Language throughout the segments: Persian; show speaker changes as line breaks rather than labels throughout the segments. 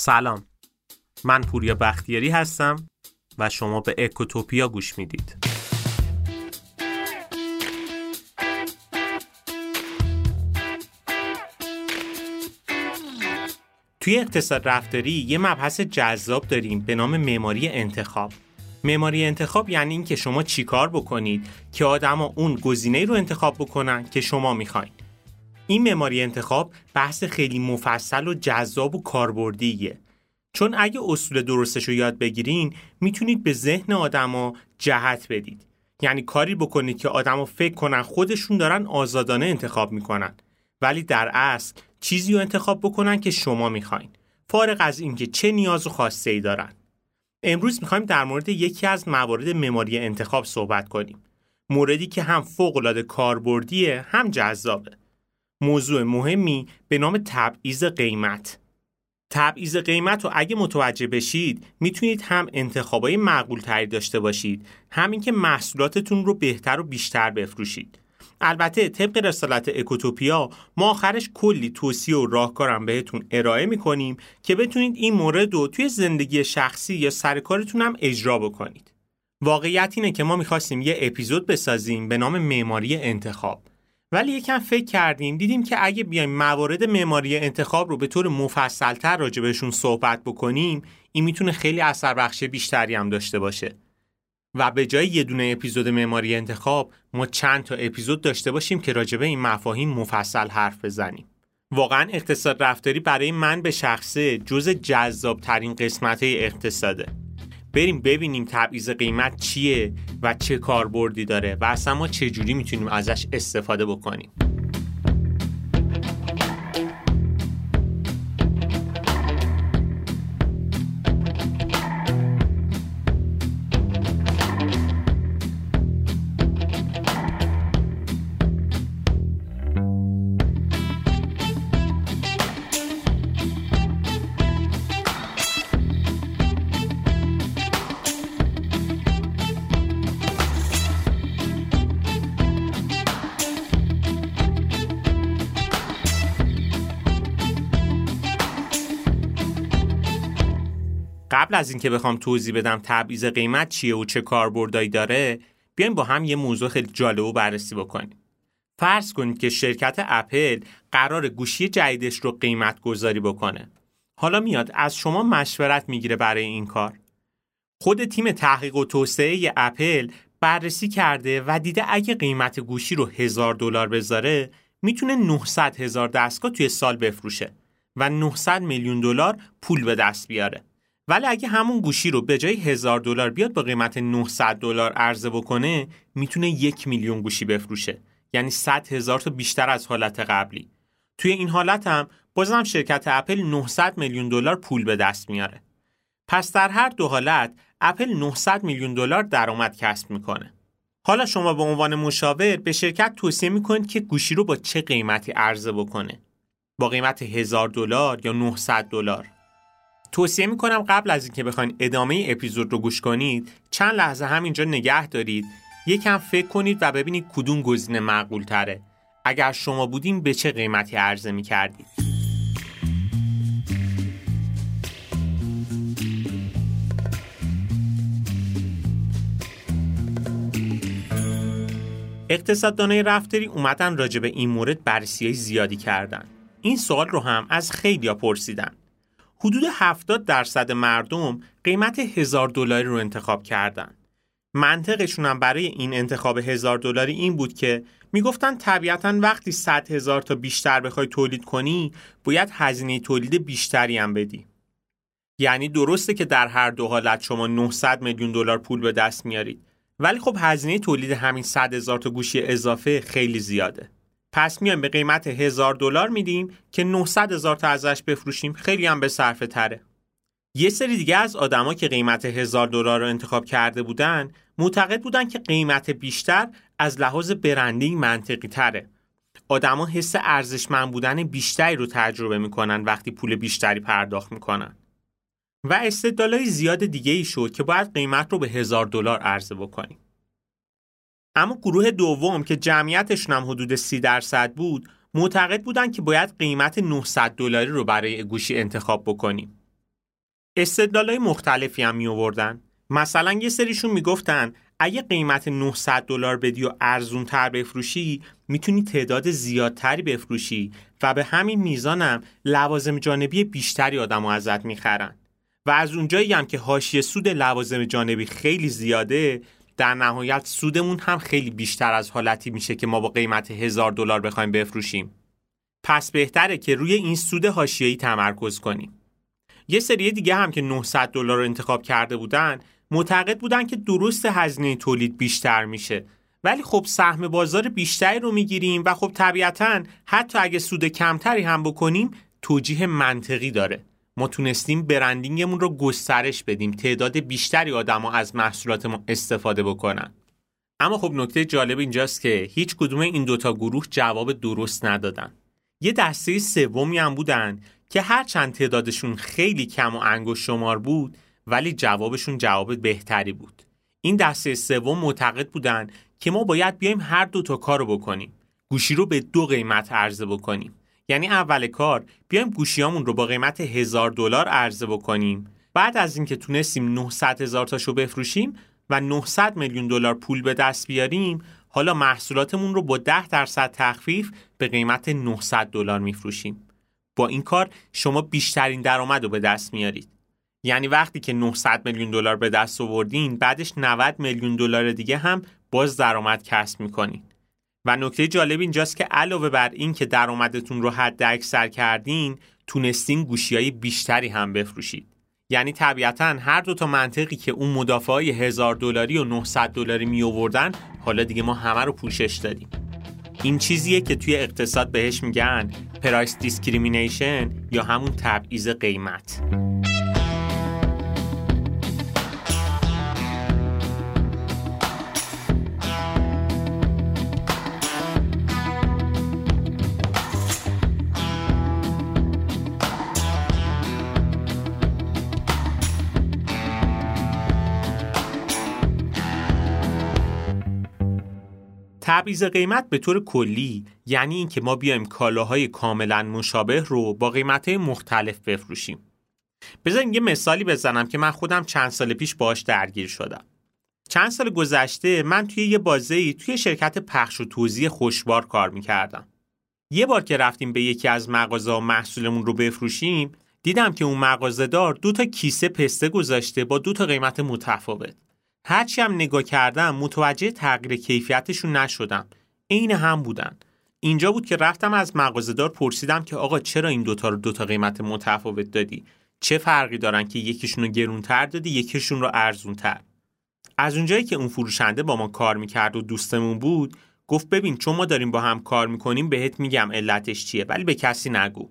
سلام. من پوریا بختیاری هستم و شما به اکوتوپیا گوش می‌دید. توی اقتصاد رفتاری یه مبحث جذاب داریم به نام معماری انتخاب. معماری انتخاب یعنی اینکه شما چیکار بکنید که آدما اون گزینه رو انتخاب بکنن که شما می‌خواین. این معماری انتخاب بحث خیلی مفصل و جذاب و کاربردیه. چون اگه اصول درستش رو یاد بگیرین می‌تونید به ذهن آدما جهت بدید. یعنی کاری بکنید که آدما فکر کنن خودشون دارن آزادانه انتخاب می‌کنن. ولی در اصل چیزی رو انتخاب بکنن که شما می‌خواین. فارغ از اینکه چه نیاز و خواسته ای دارن. امروز می‌خوایم در مورد یکی از موارد مماری انتخاب صحبت کنیم. موردی که هم فوق العاده کاربردیه هم جذابه. موضوع مهمی به نام تبعیض قیمت تبعیض قیمت رو اگه متوجه بشید می‌تونید هم انتخابای معقول تری داشته باشید همین که محصولاتتون رو بهتر و بیشتر بفروشید البته طبق رسالت اکوتوپیا ما آخرش کلی توصیه و راهکارم بهتون ارائه می‌کنیم که بتونید این مورد رو توی زندگی شخصی یا سرکارتون هم اجرا بکنید. واقعیت اینه که ما می‌خواستیم یه اپیزود بسازیم به نام معماری انتخاب. ولی یکم فکر کردیم دیدیم که اگه بیایم موارد معماری انتخاب رو به طور مفصلتر راجع بهشون صحبت بکنیم این می‌تونه خیلی اثر بخش بیشتری هم داشته باشه. و به جای یه دونه اپیزود معماری انتخاب ما چند تا اپیزود داشته باشیم که راجبه این مفاهیم مفصل حرف بزنیم. واقعا اقتصاد رفتاری برای من به شخصه جز جذاب ترین قسمت اقتصاده. بریم ببینیم تبعیض قیمت چیه و چه کاربردی داره و اصلا ما چجوری می‌تونیم ازش استفاده بکنیم. قبل از اینکه بخوام توضیح بدم تبعیض قیمت چیه و چه کاربردایی داره بیایم با هم یه موضوع خیلی جالب و بررسی بکنیم. فرض کنید که شرکت اپل قرار گوشی جدیدش رو قیمت گذاری بکنه. حالا میاد از شما مشورت می‌گیره برای این کار. خود تیم تحقیق و توسعه اپل بررسی کرده و دیده اگه قیمت گوشی رو هزار دلار بذاره می‌تونه 900 هزار دستگاه توی سال بفروشه و 900 میلیون دلار پول به دست بیاره. ولی اگه همون گوشی رو به جای هزار دلار بیاد با قیمت 900 دلار عرضه بکنه می‌تونه یک میلیون گوشی بفروشه. یعنی 100 هزار تا بیشتر از حالت قبلی. توی این حالت هم بازم شرکت اپل 900 میلیون دلار پول به دست میاره. پس در هر دو حالت اپل 900 میلیون دلار درآمد کسب می‌کنه. حالا شما به عنوان مشاور به شرکت توصیه می‌کنید که گوشی رو با چه قیمتی عرضه بکنه؟ با قیمت هزار دلار یا 900 دلار؟ توصیه می‌کنم قبل از اینکه بخواین ادامه اپیزود رو گوش کنید چند لحظه همینجا نگه دارید. یکم فکر کنید و ببینید کدوم گزینه معقول تره اگر شما بودیم به چه قیمتی عرضه می‌کردید؟ اقتصاددانای رفتاری اومدن راجع به این مورد بررسی زیادی کردن. این سوال رو هم از خیلیا پرسیدن. حدود 70 درصد مردم قیمت هزار دلاری رو انتخاب کردن. منطقشون هم برای این انتخاب هزار دلاری این بود که می‌گفتن طبیعتا وقتی 100 هزار تا بیشتر بخوای تولید کنی باید هزینه تولید بیشتری هم بدی. یعنی درسته که در هر دو حالت شما 900 میلیون دلار پول به دست میارید ولی خب هزینه تولید همین 100 هزار تا گوشی اضافه خیلی زیاده. پس میایم به قیمت هزار دلار میدیم که 900 هزار تا ازش بفروشیم خیلی هم به صرفه تره. یه سری دیگه از آدما که قیمت هزار دلار رو انتخاب کرده بودن معتقد بودن که قیمت بیشتر از لحاظ برندینگ منطقی تره. آدما حس ارزشمند بودن بیشتری رو تجربه می‌کنن وقتی پول بیشتری پرداخت می‌کنن. و استدلالای زیاد دیگه ای شد که باید قیمت رو به هزار دلار عرضه بکنیم. اما گروه دوم که جمعیتشون هم حدود 30 درصد بود معتقد بودن که باید قیمت 900 دلاری رو برای گوشی انتخاب بکنیم. استدلالای مختلفی هم می آوردن مثلا یه سریشون می‌گفتن اگه قیمت 900 دلار بدی و ارزون تر بفروشی می‌تونی تعداد زیادتری بفروشی و به همین میزانم لوازم جانبی بیشتری آدم ازت می‌خرن. و از اونجایی هم که حاشیه سود لوازم جانبی خیلی زیاده در نهایت سودمون هم خیلی بیشتر از حالتی میشه که ما با قیمت هزار دلار بخوایم بفروشیم. پس بهتره که روی این سود حاشیه‌ای تمرکز کنیم. یه سری دیگه هم که 900 دلار رو انتخاب کرده بودن معتقد بودن که درست هزینه تولید بیشتر میشه. ولی خب سهم بازار بیشتری رو می‌گیریم و خب طبیعتا حتی اگه سود کمتری هم بکنیم توجیه منطقی داره. ما تونستیم برندینگمون رو گسترش بدیم تعداد بیشتری آدما از محصولات ما استفاده بکنن. اما خب نکته جالب اینجاست که هیچ کدوم این دوتا گروه جواب درست ندادن. یه دسته سومی هم بودن که هرچند تعدادشون خیلی کم و انگشت شمار بود ولی جوابشون جواب بهتری بود. این دسته سوم معتقد بودن که ما باید بیایم هر دو تا کار رو بکنیم. گوشی رو به دو قیمت عرضه بکنیم. یعنی اول کار بیایم گوشیامون رو با قیمت هزار دلار عرضه بکنیم. بعد از اینکه تونستیم 900 هزار تاشو بفروشیم و 900 میلیون دلار پول به دست بیاریم حالا محصولاتمون رو با 10 درصد تخفیف به قیمت 900 دلار میفروشیم. با این کار شما بیشترین درآمد رو به دست میارید. یعنی وقتی که 900 میلیون دلار به دست آوردین بعدش 90 میلیون دلار دیگه هم باز درآمد کسب می‌کنین و نکته جالب اینجاست که علاوه بر این که درآمدتون رو حد اکثر کردین تونستین گوشی های بیشتری هم بفروشید. یعنی طبیعتا هر دو تا منطقی که اون مدافع های هزار دلاری و 900 دلاری می آوردن حالا دیگه ما همه رو پوشش دادیم. این چیزیه که توی اقتصاد بهش میگن price discrimination یا همون تبعیض قیمت. تبعیض قیمت به طور کلی یعنی اینکه ما بیایم کالاهای کاملا مشابه رو با قیمتهای مختلف بفروشیم. بذارین یه مثالی بزنم که من خودم چند سال پیش باش درگیر شدم. چند سال گذشته من توی یه بازه‌ای توی شرکت پخش و توزیع خوشبار کار می‌کردم. یه بار که رفتیم به یکی از مغازه محصولمون رو بفروشیم دیدم که اون مغازه دار دو تا کیسه پسته گذاشته با دو تا قیمت متفاوت. هرچی هم نگاه کردم متوجه تغییر کیفیتشون نشدم. عین هم بودن. اینجا بود که رفتم از مغازهدار پرسیدم که آقا چرا این دوتا رو دوتا قیمت متفاوت دادی؟ چه فرقی دارن که یکیشون رو گرونتر دادی یکیشون رو ارزونتر؟ از اونجایی که اون فروشنده با ما کار می‌کرد و دوستمون بود گفت ببین چون ما داریم با هم کار می‌کنیم بهت میگم علتش چیه ولی به کسی نگو.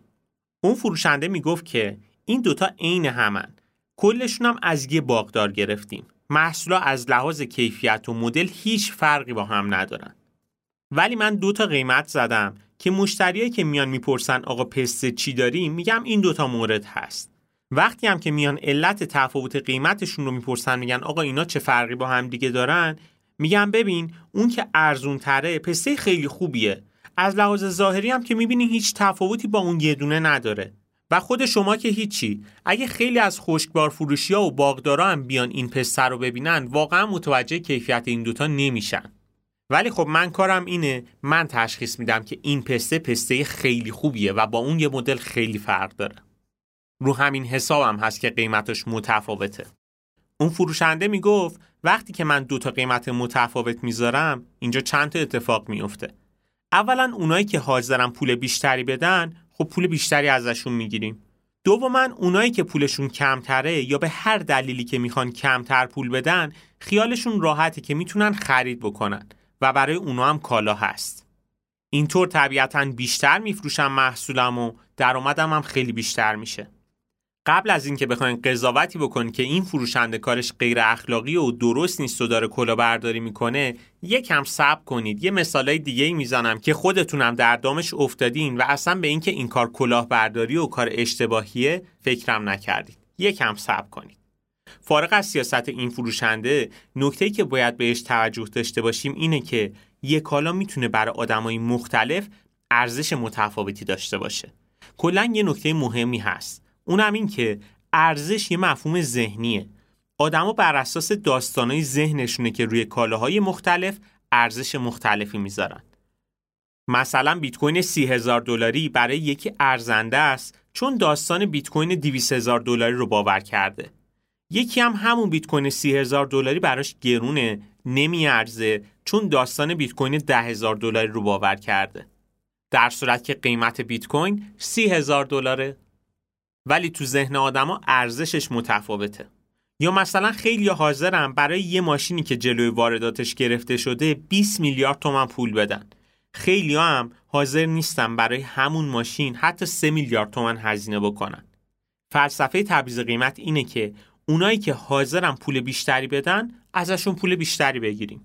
اون فروشنده می‌گفت که این دوتا عین همن. کلشون هم از یه باغدار گرفتیم. محصولا از لحاظ کیفیت و مدل هیچ فرقی با هم ندارن. ولی من دو تا قیمت زدم که مشتریایی که میان می‌پرسن آقا پسته چی داریم میگم این دوتا مورد هست. وقتی هم که میان علت تفاوت قیمتشون رو می‌پرسن میگن آقا اینا چه فرقی با هم دیگه دارن میگم ببین اون که ارزون تره پسته خیلی خوبیه. از لحاظ ظاهری هم که می‌بینی هیچ تفاوتی با اون یه دونه نداره. و خود شما که هیچی. اگه خیلی از خشکبار فروشی ها و باغدارا هم بیان این پسته رو ببینن واقعا متوجه کیفیت این دوتا نمیشن. ولی خب من کارم اینه من تشخیص میدم که این پسته پسته خیلی خوبیه و با اون یه مدل خیلی فرق داره. رو همین حسابم هست که قیمتش متفاوته. اون فروشنده می‌گفت وقتی که من دو تا قیمت متفاوت می‌ذارم اینجا چند تا اتفاق میفته. اولا اونایی که حاضرن پول بیشتری بدن خب پول بیشتری ازشون می‌گیریم. دوما اونایی که پولشون کمتره یا به هر دلیلی که می‌خوان کمتر پول بدن خیالشون راحته که می‌تونن خرید بکنن و برای اونا هم کالا هست. اینطور طبیعتا بیشتر میفروشم محصولم و درآمدم هم خیلی بیشتر میشه. قبل از اینکه بخواین قضاوتی بکنید که این فروشنده کارش غیر اخلاقی و درست نیست و داره کلاهبرداری می‌کنه یکم صبر کنید. یه مثالای دیگه ای می‌زنم که خودتونم در دامش افتادین و اصلا به اینکه این کار کلاهبرداری و کار اشتباهیه فکرم نکردید. یکم صبر کنید. فارغ از سیاست این فروشنده نکته که باید بهش توجه داشته باشیم اینه که یک کالا می‌تونه برای آدمای مختلف ارزش متفاوتی داشته باشه. کلا یه نکته مهمی هست. اونم این که ارزش یه مفهوم ذهنیه. آدما بر اساس داستانهای ذهنشونه که روی کالاهای مختلف ارزش مختلفی می‌ذارن. مثلا بیت کوین سی هزار دلاری برای یکی ارزنده است چون داستان بیت کوین 200 هزار دلاری رو باور کرده. یکی هم همون بیت کوین سی هزار دلاری براش گرونه نمیارزه چون داستان بیت کوین ده هزار دلاری رو باور کرده. در صورت که قیمت بیت کوین سی هزار دلاره. ولی تو ذهن آدما ارزشش متفاوته. یا مثلا خیلی حاضرن برای یه ماشینی که جلوی وارداتش گرفته شده 20 میلیارد تومن پول بدن. خیلی هم حاضر نیستن برای همون ماشین حتی 3 میلیارد تومن هزینه بکنن. فلسفه تبعیض قیمت اینه که اونایی که حاضرن پول بیشتری بدن ازشون پول بیشتری بگیریم.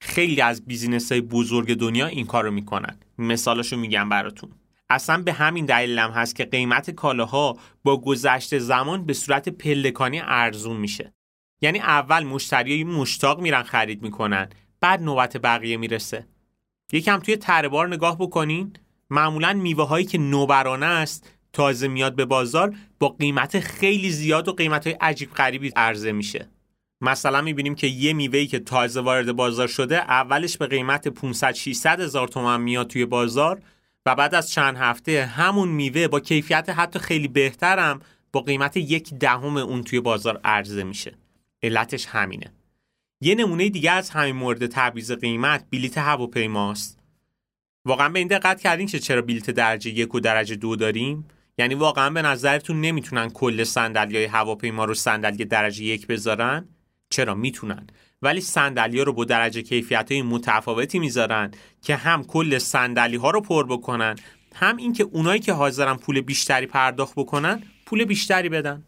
خیلی از بیزینس های بزرگ دنیا این کارو می‌کنن. مثالشو میگم براتون. اصلا به همین دلیل هم هست که قیمت کالاها با گذشت زمان به صورت پلکانی ارزون میشه. یعنی اول مشتری مشتاق میرن خرید می‌کنن بعد نوبت بقیه می‌رسه. یکم توی تره نگاه بکنین معمولا میوه هایی که نوبرانه است تازه میاد به بازار با قیمت خیلی زیاد و قیمت های عجیب غریبی عرضه میشه. مثلا می‌بینیم که یه میوهی که تازه وارد بازار شده اولش به قیمت 500 600 هزار تومن میاد توی بازار و بعد از چند هفته همون میوه با کیفیت حتی خیلی بهترم با قیمت یک دهم اون توی بازار عرضه میشه. علتش همینه. یه نمونه دیگه از همین مورد تبعیض قیمت بلیت هواپیماست. واقعا به این دقت کردین که چرا بلیت درجه یک و درجه دو داریم؟ یعنی واقعا به نظرتون نمی‌تونن کل صندلی هواپیما رو صندلی درجه یک بذارن؟ چرا می‌تونن؟ ولی صندلی رو با درجه کیفیت های متفاوتی می‌ذارن که هم کل صندلی ها رو پر بکنن هم اینکه اونایی که حاضرن پول بیشتری پرداخت بکنن پول بیشتری بدن.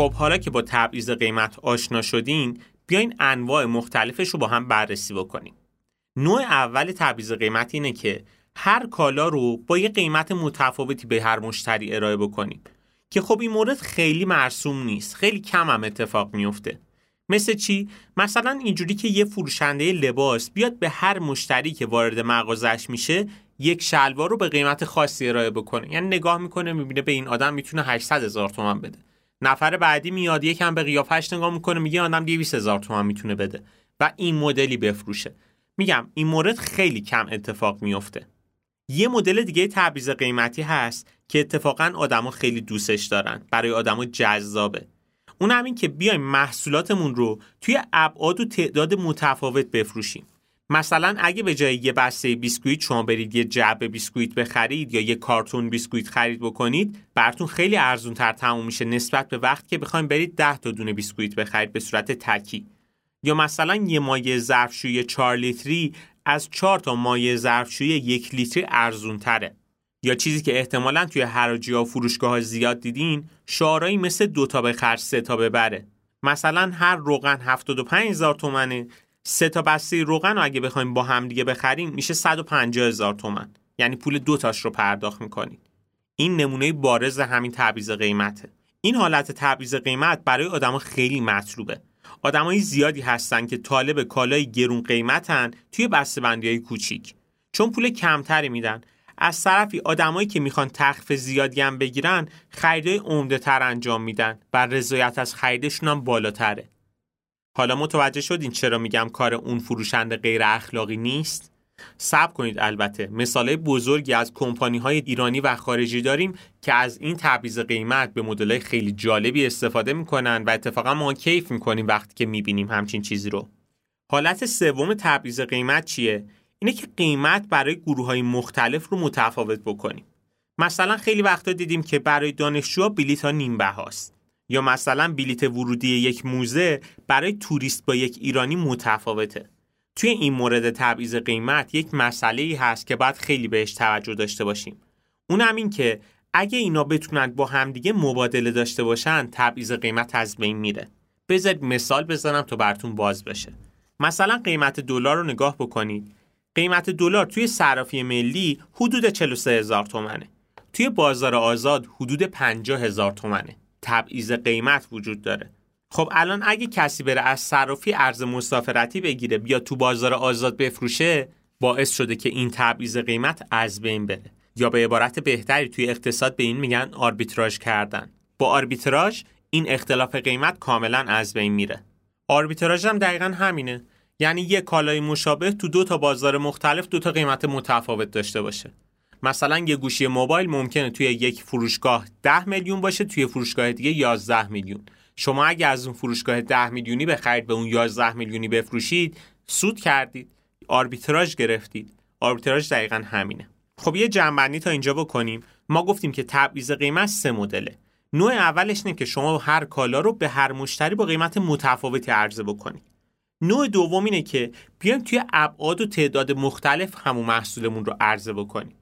خب حالا که با تبعیض قیمت آشنا شدین بیاین انواع مختلفش رو با هم بررسی بکنیم. نوع اول تبعیض قیمت اینه که هر کالا رو با یه قیمت متفاوتی به هر مشتری ارائه بکنیم. که خب این مورد خیلی مرسوم نیست خیلی کم هم اتفاق میفته. مثل چی؟ مثلا اینجوری که یه فروشنده لباس بیاد به هر مشتری که وارد مغازش میشه یک شلوار رو به قیمت خاصی ارائه بکنه. یعنی نگاه می‌کنه می‌بینه به این آدم می‌تونه 800 هزار تومن بده. نفر بعدی میاد یکم به قیافش نگاه می‌کنه میگه آدم 200 هزار می‌تونه بده و این مدلی بفروشه. میگم این مورد خیلی کم اتفاق میفته یه مدل دیگه تبعیض قیمتی هست که اتفاقا آدما خیلی دوستش دارن برای آدما جذابه. اون همین که بیایم محصولاتمون رو توی ابعاد و تعداد متفاوت بفروشیم. مثلا اگه به جای یه بسته بیسکویت شما برید یه جعبه بیسکویت بخرید یا یه کارتون بیسکویت خرید بکنید براتون خیلی ارزون تر تموم میشه نسبت به وقتی که بخوایم برید 10 تا دونه بیسکویت بخرید به صورت تکی. یا مثلا یه مایع ظرفشویی 4 لیتری از 4 تا مایع ظرفشویی یک لیتری ارزون تره یا چیزی که احتمالا توی حراجی ها فروشگاه زیاد دیدین شعارهایی مثل دو تا بخر سه تا ببره. مثلا هر روغن 75 هزار تومنه سه تا بسته روغن رو اگه بخوایم با هم دیگه بخریم میشه 150 هزار تومن. یعنی پول دو تاش رو پرداخت می‌کنید این نمونه بارز همین تبعیض قیمته. این حالت تبعیض قیمت برای آدما خیلی مطلوبه. آدمای زیادی هستن که طالب کالای گرون قیمتن توی بسته‌بندی های کوچیک. چون پول کمتری میدن. از طرفی آدمایی که می‌خوان تخفیف زیادی هم بگیرن خریدای عمده تر انجام میدن و رضایت از خریدشون هم بالاتره. حالا متوجه شدین چرا میگم کار اون فروشنده غیر اخلاقی نیست؟ صبر کنید البته. مثالای بزرگی از کمپانی های ایرانی و خارجی داریم که از این تبعیض قیمت به مدل خیلی جالبی استفاده می‌کنن و اتفاقا ما کیف می‌کنیم وقتی که می‌بینیم همچین چیزی رو. حالت سوم تبعیض قیمت چیه؟ اینه که قیمت برای گروه های مختلف رو متفاوت بکنیم. مثلا خیلی وقتا دیدیم که برای دانشجوها بلیط ها نیم بهاست یا مثلا بلیت ورودی یک موزه برای توریست با یک ایرانی متفاوته. توی این مورد تبعیض قیمت یک مسئله ای هست که باید خیلی بهش توجه داشته باشیم. اون هم این که اگه اینا بتونن با همدیگه مبادله داشته باشن تبعیض قیمت از بین میره. بذارید مثال بزنم تا براتون باز بشه. مثلا قیمت دلار رو نگاه بکنید. قیمت دلار توی صرافی ملی حدود 43 هزار تومنه. توی بازار آزاد حدود 50 هزار تومنه. تبعیض قیمت وجود داره. خب الان اگه کسی بره از صرافی ارز مسافرتی بگیره بیا تو بازار آزاد بفروشه باعث شده که این تبعیض قیمت از بین بره. یا به عبارت بهتری توی اقتصاد به این میگن آربیتراژ کردن. با آربیتراژ این اختلاف قیمت کاملا از بین میره. آربیتراژ هم دقیقا همینه. یعنی یک کالای مشابه تو دو تا بازار مختلف دو تا قیمت متفاوت داشته باشه. مثلا یه گوشی موبایل ممکنه توی یک فروشگاه 10 میلیون باشه توی فروشگاه دیگه 11 میلیون. شما اگه از اون فروشگاه 10 میلیونی بخرید به اون 11 میلیونی بفروشید سود کردید آربیتراژ گرفتید. آربیتراژ دقیقا همینه. خب یه جنبندی تا اینجا بکنیم. ما گفتیم که تبعیض قیمت سه مدله. نوع اولش اینه که شما هر کالا رو به هر مشتری با قیمت متفاوتی عرضه بکنید. نوع دوم اینه که بیایم توی ابعاد و تعداد مختلف همون محصولمون رو عرضه بکنیم.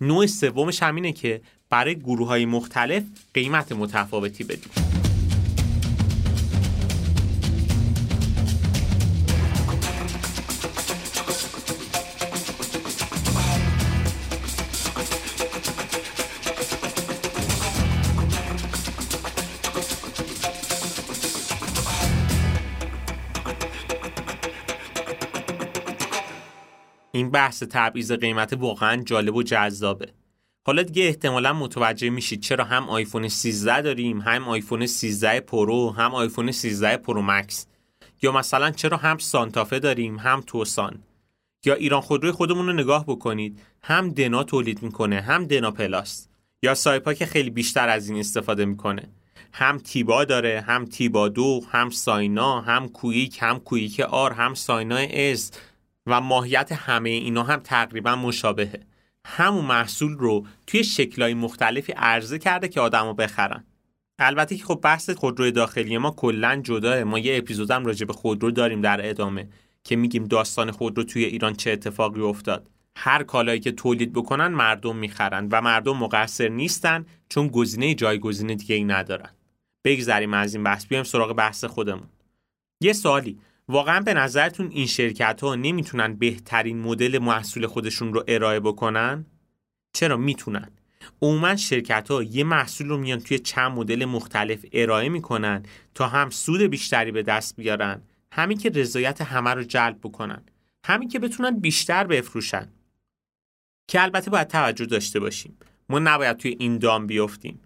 نوع سومش همینه که برای گروه های مختلف قیمت متفاوتی بدیم. این بحث تبعیض قیمت واقعا جالب و جذابه. حالا دیگه احتمالا متوجه میشید چرا هم آیفون 13 داریم هم آیفون 13 پرو هم آیفون 13 پرو مکس. یا مثلا چرا هم سانتافه داریم هم توسان. یا ایران خودروی خودمون رو نگاه بکنید هم دنا تولید می‌کنه هم دنا پلاس. یا سایپا که خیلی بیشتر از این استفاده می‌کنه. هم تیبا داره هم تیبا دو هم ساینا هم کویک هم کویک آر هم ساینا اس. و ماهیت همه اینا هم تقریبا مشابهه. همون محصول رو توی شکلهای مختلفی عرضه کرده که آدمو بخرن. البته که خب بحث خودرو داخلی ما کلا جداه. ما یه اپیزودم راجع به خودرو داریم در ادامه که میگیم داستان خودرو توی ایران چه اتفاقی افتاد. هر کالایی که تولید بکنن مردم می‌خرن و مردم مقصر نیستن چون گزینه جایگزین دیگه ای ندارن. بگذریم از این بحث. بیایم سراغ بحث خودمون. یه سوالی. واقعا به نظرتون این شرکت ها نمی‌تونن بهترین مدل محصول خودشون رو ارائه بکنن؟ چرا می‌تونن؟ عموما شرکت ها یه محصول رو میان توی چند مدل مختلف ارائه می‌کنن تا هم سود بیشتری به دست بیارن. همین که رضایت همه رو جلب بکنن. همین که بتونن بیشتر بفروشن. که البته باید توجه داشته باشیم. ما نباید توی این دام بیفتیم.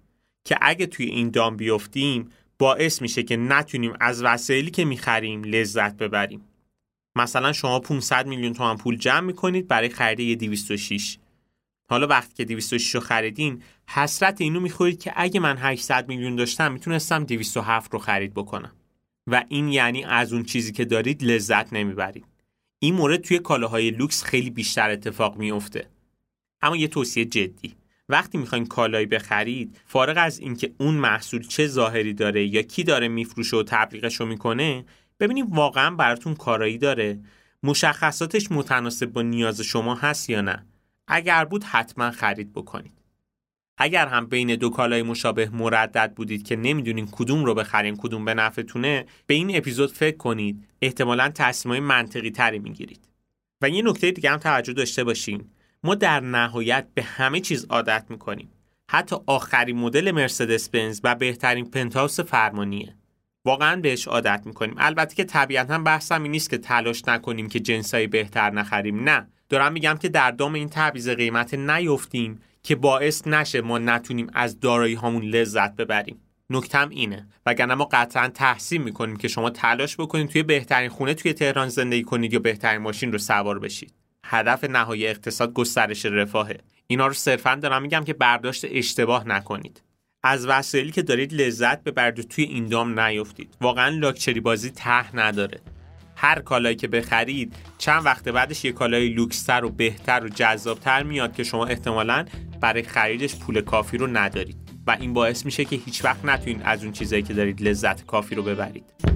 که اگه توی این دام بیفتیم باعث میشه که نتونیم از وسایلی که می‌خریم لذت ببریم. مثلا شما 500 میلیون تومان پول جمع می‌کنید برای خرید یه 206 حالا وقتی که 206 رو خریدین حسرت اینو می‌خورید که اگه من 800 میلیون داشتم می‌تونستم 207 رو خرید بکنم. و این یعنی از اون چیزی که دارید لذت نمی‌برید. این مورد توی کالاهای لوکس خیلی بیشتر اتفاق میفته اما یه توصیه جدی. وقتی می‌خواین کالایی بخرید فارغ از اینکه اون محصول چه ظاهری داره یا کی داره میفروشه و تبلیغش رو می‌کنه ببینید واقعا براتون کارایی داره. مشخصاتش متناسب با نیاز شما هست یا نه. اگر بود حتما خرید بکنید. اگر هم بین دو کالای مشابه مردد بودید که نمی‌دونین کدوم رو بخرین کدوم به نفعتونه به این اپیزود فکر کنید. احتمالا تصمیمای منطقی تری می‌گیرید. و یه نکته دیگه هم توجه داشته باشین. ما در نهایت به همه چیز عادت می‌کنیم. حتی آخرین مدل مرسدس بنز و بهترین پنتاوس فرمانیه. واقعا بهش عادت می‌کنیم. البته که طبیعتا بحثم این نیست که تلاش نکنیم که جنسایی بهتر نخریم. نه. دارم میگم که در دام این تبعیض قیمت نیفتیم که باعث نشه ما نتونیم از دارایی هامون لذت ببریم. نکتم اینه. وگرنه ما قطعا تحسین می‌کنیم که شما تلاش بکنید توی بهترین خونه توی تهران زندگی کنید یا بهترین ماشین رو سوار بشید. هدف نهایی اقتصاد گسترش رفاهه. اینا رو صرفا دارم میگم که برداشت اشتباه نکنید. از وسایلی که دارید لذت ببرید توی این دام نیفتید. واقعا لاکچری بازی ته نداره. هر کالایی که بخرید چند وقت بعدش یه کالای لوکستر و بهتر و جذابتر میاد که شما احتمالا برای خریدش پول کافی رو ندارید. و این باعث میشه که هیچ وقت نتونید از اون چیزایی که دارید لذت کافی رو ببرید.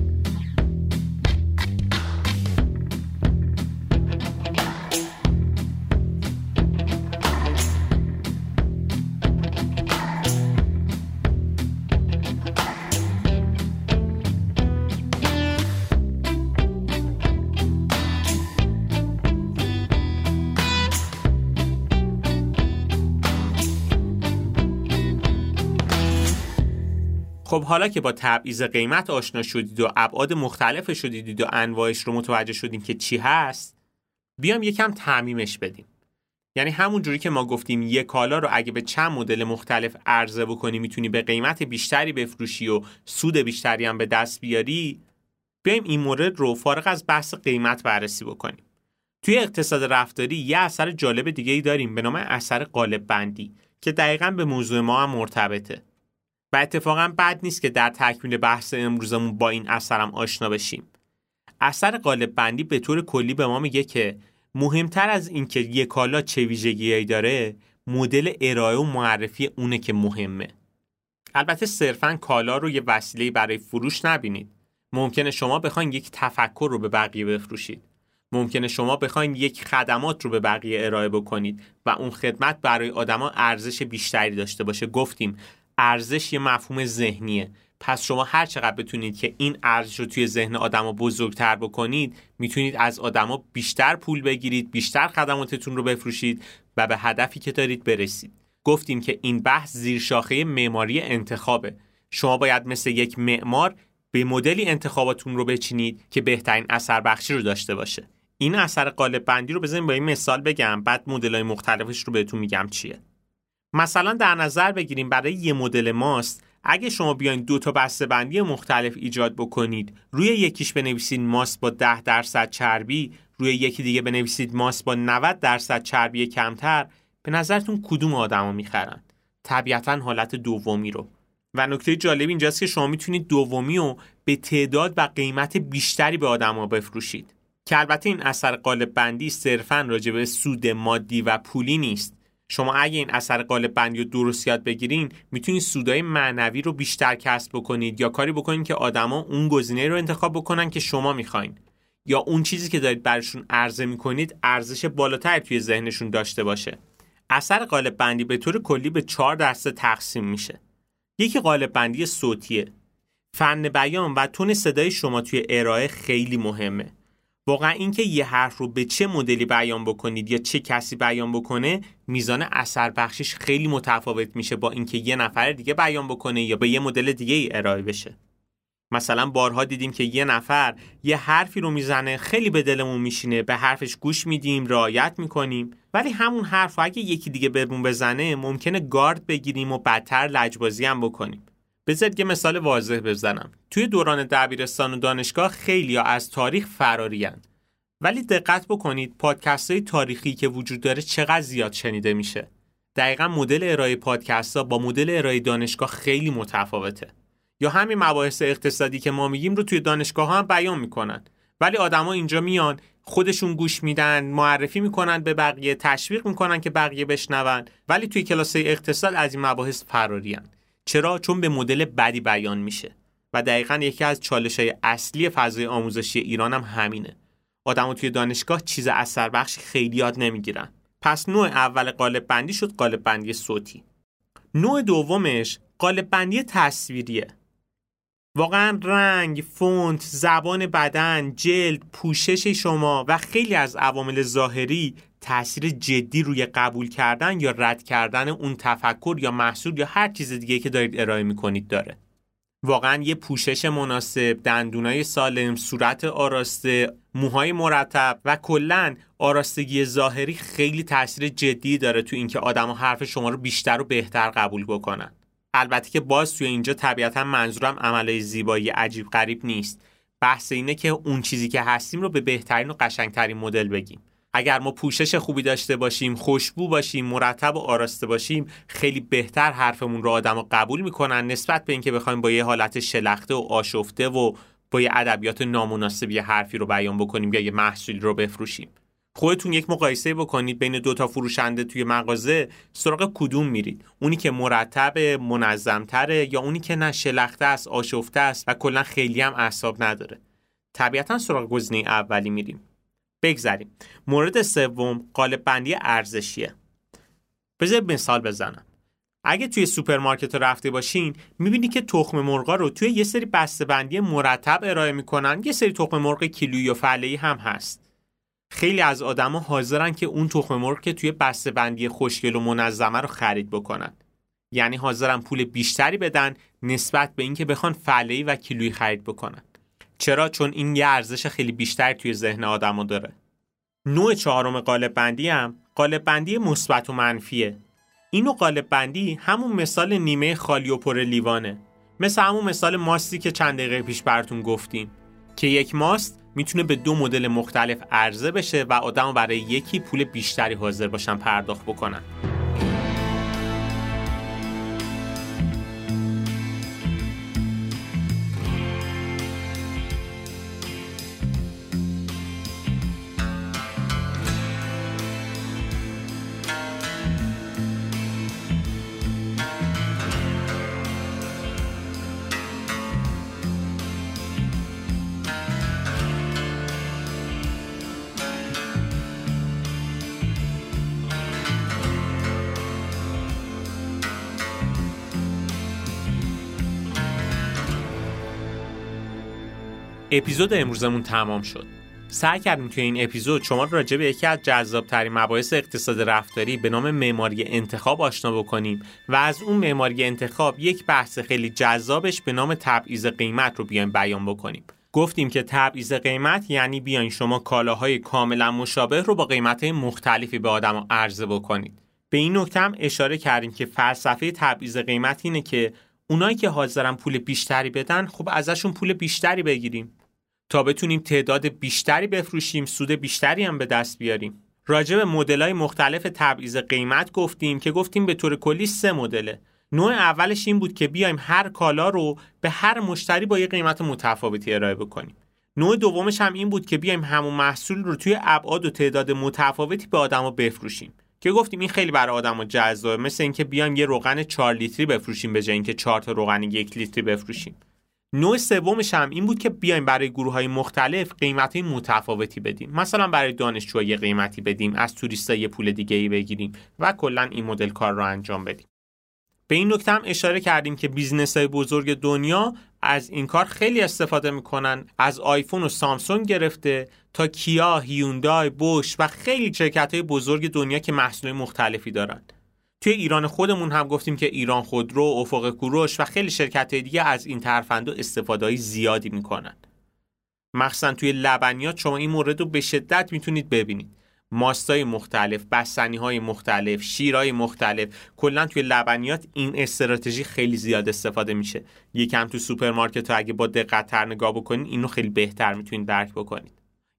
حالا که با تبعیض قیمت آشنا شدید و ابعاد مختلف شدید و انواعش رو متوجه شدیم که چی هست بیام یکم تعمیمش بدیم. یعنی همون جوری که ما گفتیم یک کالا رو اگه به چند مدل مختلف عرضه بکنی می‌تونی به قیمت بیشتری بفروشی و سود بیشتری هم به دست بیاری بیایم این مورد رو فارغ از بحث قیمت بررسی بکنیم. توی اقتصاد رفتاری یه اثر جالب دیگه ای داریم به نام اثر قالب بندی که دقیقا به موضوع ما هم مرتبطه. اتفاقا بد نیست که در تکمیل بحث امروزمون با این اثرم آشنا بشیم. اثر قالب بندی به طور کلی به ما میگه که مهمتر از اینکه یک کالا چه ویژگیهایی داره مدل ارائه و معرفی اونه که مهمه. البته صرفا کالا رو یه وسیله برای فروش نبینید. ممکنه شما بخواین یک تفکر رو به بقیه بفروشید. ممکنه شما بخواین یک خدمات رو به بقیه ارائه بکنید و اون خدمت برای آدما ارزش بیشتری داشته باشه. گفتیم ارزش یه مفهوم ذهنیه. پس شما هر چقدر بتونید که این ارزش رو توی ذهن آدما بزرگتر بکنید می‌تونید از آدما بیشتر پول بگیرید بیشتر خدماتتون رو بفروشید و به هدفی که دارید برسید. گفتیم که این بحث زیر شاخه معماری انتخابه. شما باید مثل یک معمار به مدلی انتخاباتون رو بچینید که بهترین اثر بخشی رو داشته باشه. این اثر قالب بندی رو بزنیم با این مثال بگم بعد مدل های مختلفش رو بهتون میگم چیه. مثلا در نظر بگیریم برای یه مدل ماست اگه شما بیاین دو تا بسته بندی مختلف ایجاد بکنید روی یکیش بنویسید ماست با 10 درصد چربی روی یکی دیگه بنویسید ماست با 90 درصد چربی کمتر به نظرتون کدوم آدما می‌خرن؟ طبیعتا حالت دومی رو. و نکته جالب اینجاست که شما می‌تونید دومی رو به تعداد و قیمت بیشتری به آدما بفروشید. که البته این اثر قالب بندی صرفا راجع به سود مادی و پولی نیست. شما اگه این اثر قالب بندی رو درست یاد بگیرین می‌تونید سودای معنوی رو بیشتر کسب بکنید یا کاری بکنید که آدما اون گزینه رو انتخاب بکنن که شما می‌خواین. یا اون چیزی که دارید برشون عرضه می‌کنید ارزش بالاتر توی ذهنشون داشته باشه. اثر قالب بندی به طور کلی به چهار دسته تقسیم میشه. یکی قالب بندی صوتیه. فن بیان و تون صدای شما توی ارائه خیلی مهمه. واقعا اینکه یه حرف رو به چه مدلی بیان بکنید یا چه کسی بیان بکنه میزان اثر بخشش خیلی متفاوت میشه با اینکه یه نفر دیگه بیان بکنه یا به یه مدل دیگه ای ارائه بشه. مثلا بارها دیدیم که یه نفر یه حرفی رو می‌زنه خیلی به دلمون میشینه به حرفش گوش میدیم رعایت می‌کنیم. ولی همون حرف رو اگه یکی دیگه بهمون بزنه ممکنه گارد بگیریم و بدتر لجبازی هم بکنیم. بذارید یه مثال واضح بزنم. توی دوران دبیرستان و دانشگاه خیلی از تاریخ فراریند ولی دقت بکنید پادکست های تاریخی که وجود داره چقدر زیاد شنیده میشه. دقیقا مدل ارائه پادکست ها با مدل ارائه دانشگاه خیلی متفاوته. یا همین مباحث اقتصادی که ما میگیم رو توی دانشگاه ها هم بیان می‌کنن. ولی آدما اینجا میان خودشون گوش میدن معرفی می‌کنن به بقیه تشویق می‌کنن که بقیه بشنون. ولی توی کلاس اقتصاد از این مباحث فرارین چرا؟ چون به مدل بدی بیان میشه. و دقیقا یکی از چالش های اصلی فضای آموزشی ایران هم همینه. آدمو توی دانشگاه چیز اثر بخش خیلی یاد نمی‌گیرن. پس نوع اول قالب بندی شد قالب بندی صوتی. نوع دومش قالب بندی تصویریه. واقعا رنگ، فونت، زبان بدن، جلد، پوشش شما و خیلی از عوامل ظاهری تاثیر جدی روی قبول کردن یا رد کردن اون تفکر یا محصول یا هر چیز دیگه که دارید ارائه می‌کنید داره واقعا یه پوشش مناسب، دندونای سالم، صورت آراسته، موهای مرتب و کلا آراستگی ظاهری خیلی تاثیر جدی داره تو اینکه آدما حرف شما رو بیشتر و بهتر قبول بکنن. البته که باز توی اینجا طبیعتا منظورم عمله زیبایی عجیب غریب نیست. بحث اینه که اون چیزی که هستیم رو به بهترین و قشنگترین مدل بگیم. اگر ما پوشش خوبی داشته باشیم خوشبو باشیم مرتب و آراسته باشیم خیلی بهتر حرفمون رو آدم قبول می‌کنن نسبت به اینکه بخوایم با یه حالت شلخته و آشفته و با یه ادبیات نامناسب یه حرفی رو بیان بکنیم یا یه محصولی رو بفروشیم. خودتون یک مقایسه بکنید بین دو تا فروشنده توی مغازه سراغ کدوم میرید؟ اونی که مرتب منظمتره یا اونی که نه شلخته است آشفته است و کلا خیلی هم اعصاب نداره؟ طبیعتا سراغ گزینه اولی میریم. بگذریم. مورد سوم قالب بندی ارزشیه. بذار مثال بزنم. اگه توی سوپرمارکت رفته باشین می‌بینی که تخم مرغا رو توی یه سری بندی مرتب ارائه می‌کنن. یه سری تخم مرغ کیلویی و فعلی هم هست. خیلی از آدما حاضرن که اون تخم مرغ که توی بندی خوشگل و منظمه رو خرید بکنن. یعنی حاضرن پول بیشتری بدن نسبت به اینکه بخوان فعلی و کیلویی خرید بکنن. چرا؟ چون این یه ارزش خیلی بیشتری توی ذهن آدمو داره. نوع چهارم قالب بندی هم قالب بندی مثبت و منفیه. اینو قالب بندی همون مثال نیمه خالی و پر لیوانه. مثل همون مثال ماستی که چند دقیقه پیش براتون گفتیم. که یک ماست می‌تونه به دو مدل مختلف عرضه بشه و آدم برای یکی پول بیشتری حاضر باشن پرداخت بکنن. اپیزود امروزمون تمام شد. سعی کردیم که این اپیزود شما رو راجع به یکی از جذابترین مباحث اقتصاد رفتاری به نام معماری انتخاب آشنا بکنیم و از اون معماری انتخاب یک بحث خیلی جذابش به نام تبعیض قیمت رو بیایم بیان بکنیم. گفتیم که تبعیض قیمت یعنی بیاین شما کالاهای کاملا مشابه رو با قیمتهای مختلفی به آدم عرضه بکنید. به این نکته هم اشاره کردیم که فلسفه تبعیض قیمت اینه که اونایی که حاضرن پول بیشتری بدن خب ازشون پول بیشتری بگیریم. تا بتونیم تعداد بیشتری بفروشیم سود بیشتری هم به دست بیاریم. راجع به مدل‌های مختلف تبعیض قیمت گفتیم که گفتیم به طور کلی سه مدله. نوع اولش این بود که بیایم هر کالا رو به هر مشتری با یه قیمت متفاوتی ارائه بکنیم. نوع دومش هم این بود که بیایم همون محصول رو توی ابعاد و تعداد متفاوتی به آدما بفروشیم. که گفتیم این خیلی برای آدمو جذابه مثل اینکه بیایم یه روغن 4 لیتری بفروشیم به جای اینکه 4 تا روغن یک لیتری بفروشیم. نوع سومش هم این بود که بیایم برای گروه های مختلف قیمت متفاوتی بدیم. مثلا برای دانشجوها یه قیمتی بدیم از توریستا یه پول دیگه ای بگیریم و کلا این مدل کار رو انجام بدیم. به این نکته هم اشاره کردیم که business های بزرگ دنیا از این کار خیلی استفاده می‌کنن. از آیفون و سامسونگ گرفته تا کیا، هیوندای، بوش و خیلی شرکت های بزرگ دنیا که محصول مختلفی دارند. توی ایران خودمون هم گفتیم که ایران خودرو، افق کوروش و خیلی شرکت دیگه از این ترفند و استفاده زیادی می‌کنن. مخصوصا توی لبنیات شما این مورد رو به شدت می‌تونید ببینید. ماستای مختلف، بستنی های مختلف، شیرهای مختلف، کلا توی لبنیات این استراتژی خیلی زیاد استفاده میشه. یکم تو سوپرمارکت اگه با دقت تر نگاه بکنید اینو خیلی بهتر می‌تونید درک بکنید.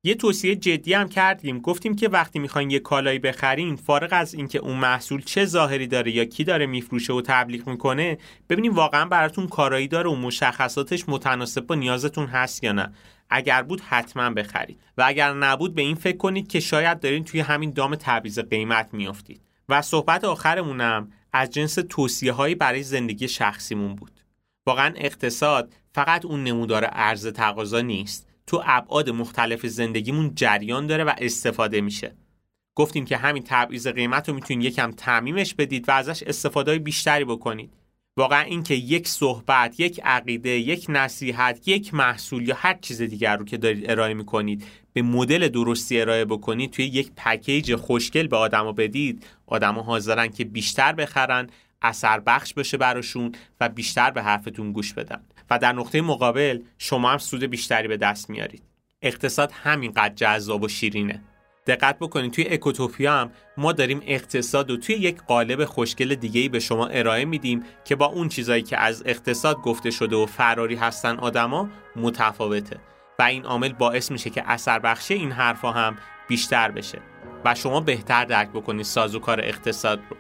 یه توصیه جدی هم کردیم. گفتیم که وقتی می‌خواین یه کالایی بخرین فارغ از اینکه اون محصول چه ظاهری داره یا کی داره میفروشه و تبلیغ می‌کنه ببینیم واقعا براتون کارایی داره و مشخصاتش متناسب با نیازتون هست یا نه. اگر بود حتما بخرید. و اگر نبود به این فکر کنید که شاید دارین توی همین دام تبعیض قیمت میافتید. و صحبت آخرمونم از جنس توصیه هایی برای زندگی شخصیمون بود. واقعا اقتصاد فقط اون نمودار ارز تقاضا نیست. تو ابعاد مختلف زندگیمون جریان داره و استفاده میشه. گفتیم که همین تبعیض قیمت رو می‌تونید یکم تعمیمش بدید و ازش استفاده بیشتری بکنید. واقعا اینکه یک صحبت، یک عقیده، یک نصیحت، یک محصول یا هر چیز دیگر رو که دارید ارائه می‌کنید به مدل درستی ارائه بکنید توی یک پکیج خوشگل به آدما بدید آدما حاضرن که بیشتر بخرن اثر بخش بشه براشون و بیشتر به حرفتون گوش بدن. و در نقطه مقابل شما هم سود بیشتری به دست میارید. اقتصاد همینقدر جذاب و شیرینه. دقت بکنید توی اکوتوپیا هم ما داریم اقتصاد و توی یک قالب خوشگل دیگه ای به شما ارائه میدیم که با اون چیزایی که از اقتصاد گفته شده و فراری هستن آدما متفاوته و این عامل باعث میشه که اثر بخشی این حرفا هم بیشتر بشه. و شما بهتر درک بکنید سازوکار اقتصاد رو.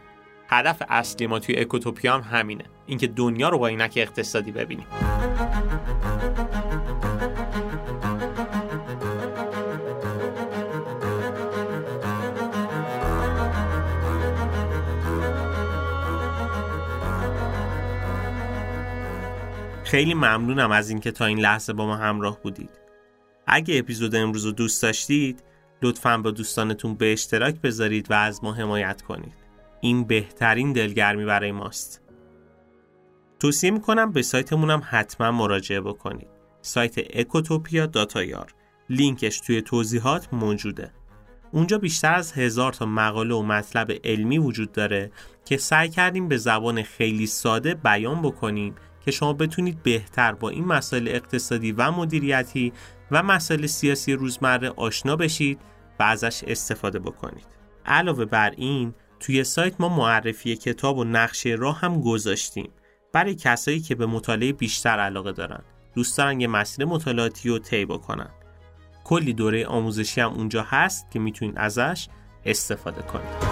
هدف اصلی ما توی اکوتوپیا هم همینه اینکه دنیا رو با اینک اقتصادی ببینیم خیلی ممنونم از اینکه تا این لحظه با ما همراه بودید. اگه اپیزود امروز رو دوست داشتید لطفا با دوستانتون به اشتراک بذارید و از ما حمایت کنید. این بهترین دلگرمی برای ماست. توصیه می‌کنم به سایتمون هم حتما مراجعه بکنید. سایت اکوتوپیا داتایار لینکش توی توضیحات موجوده. اونجا بیشتر از هزار تا مقاله و مطلب علمی وجود داره که سعی کردیم به زبان خیلی ساده بیان بکنیم که شما بتونید بهتر با این مسائل اقتصادی و مدیریتی و مسائل سیاسی روزمره آشنا بشید و ازش استفاده بکنید. علاوه بر این توی سایت ما معرفی کتاب و نقشه راه هم گذاشتیم. برای کسایی که به مطالعه بیشتر علاقه دارن. دوست دارن یه مسیر مطالعاتی رو طی بکنن. کلی دوره آموزشی هم اونجا هست که می‌تونید ازش استفاده کنید.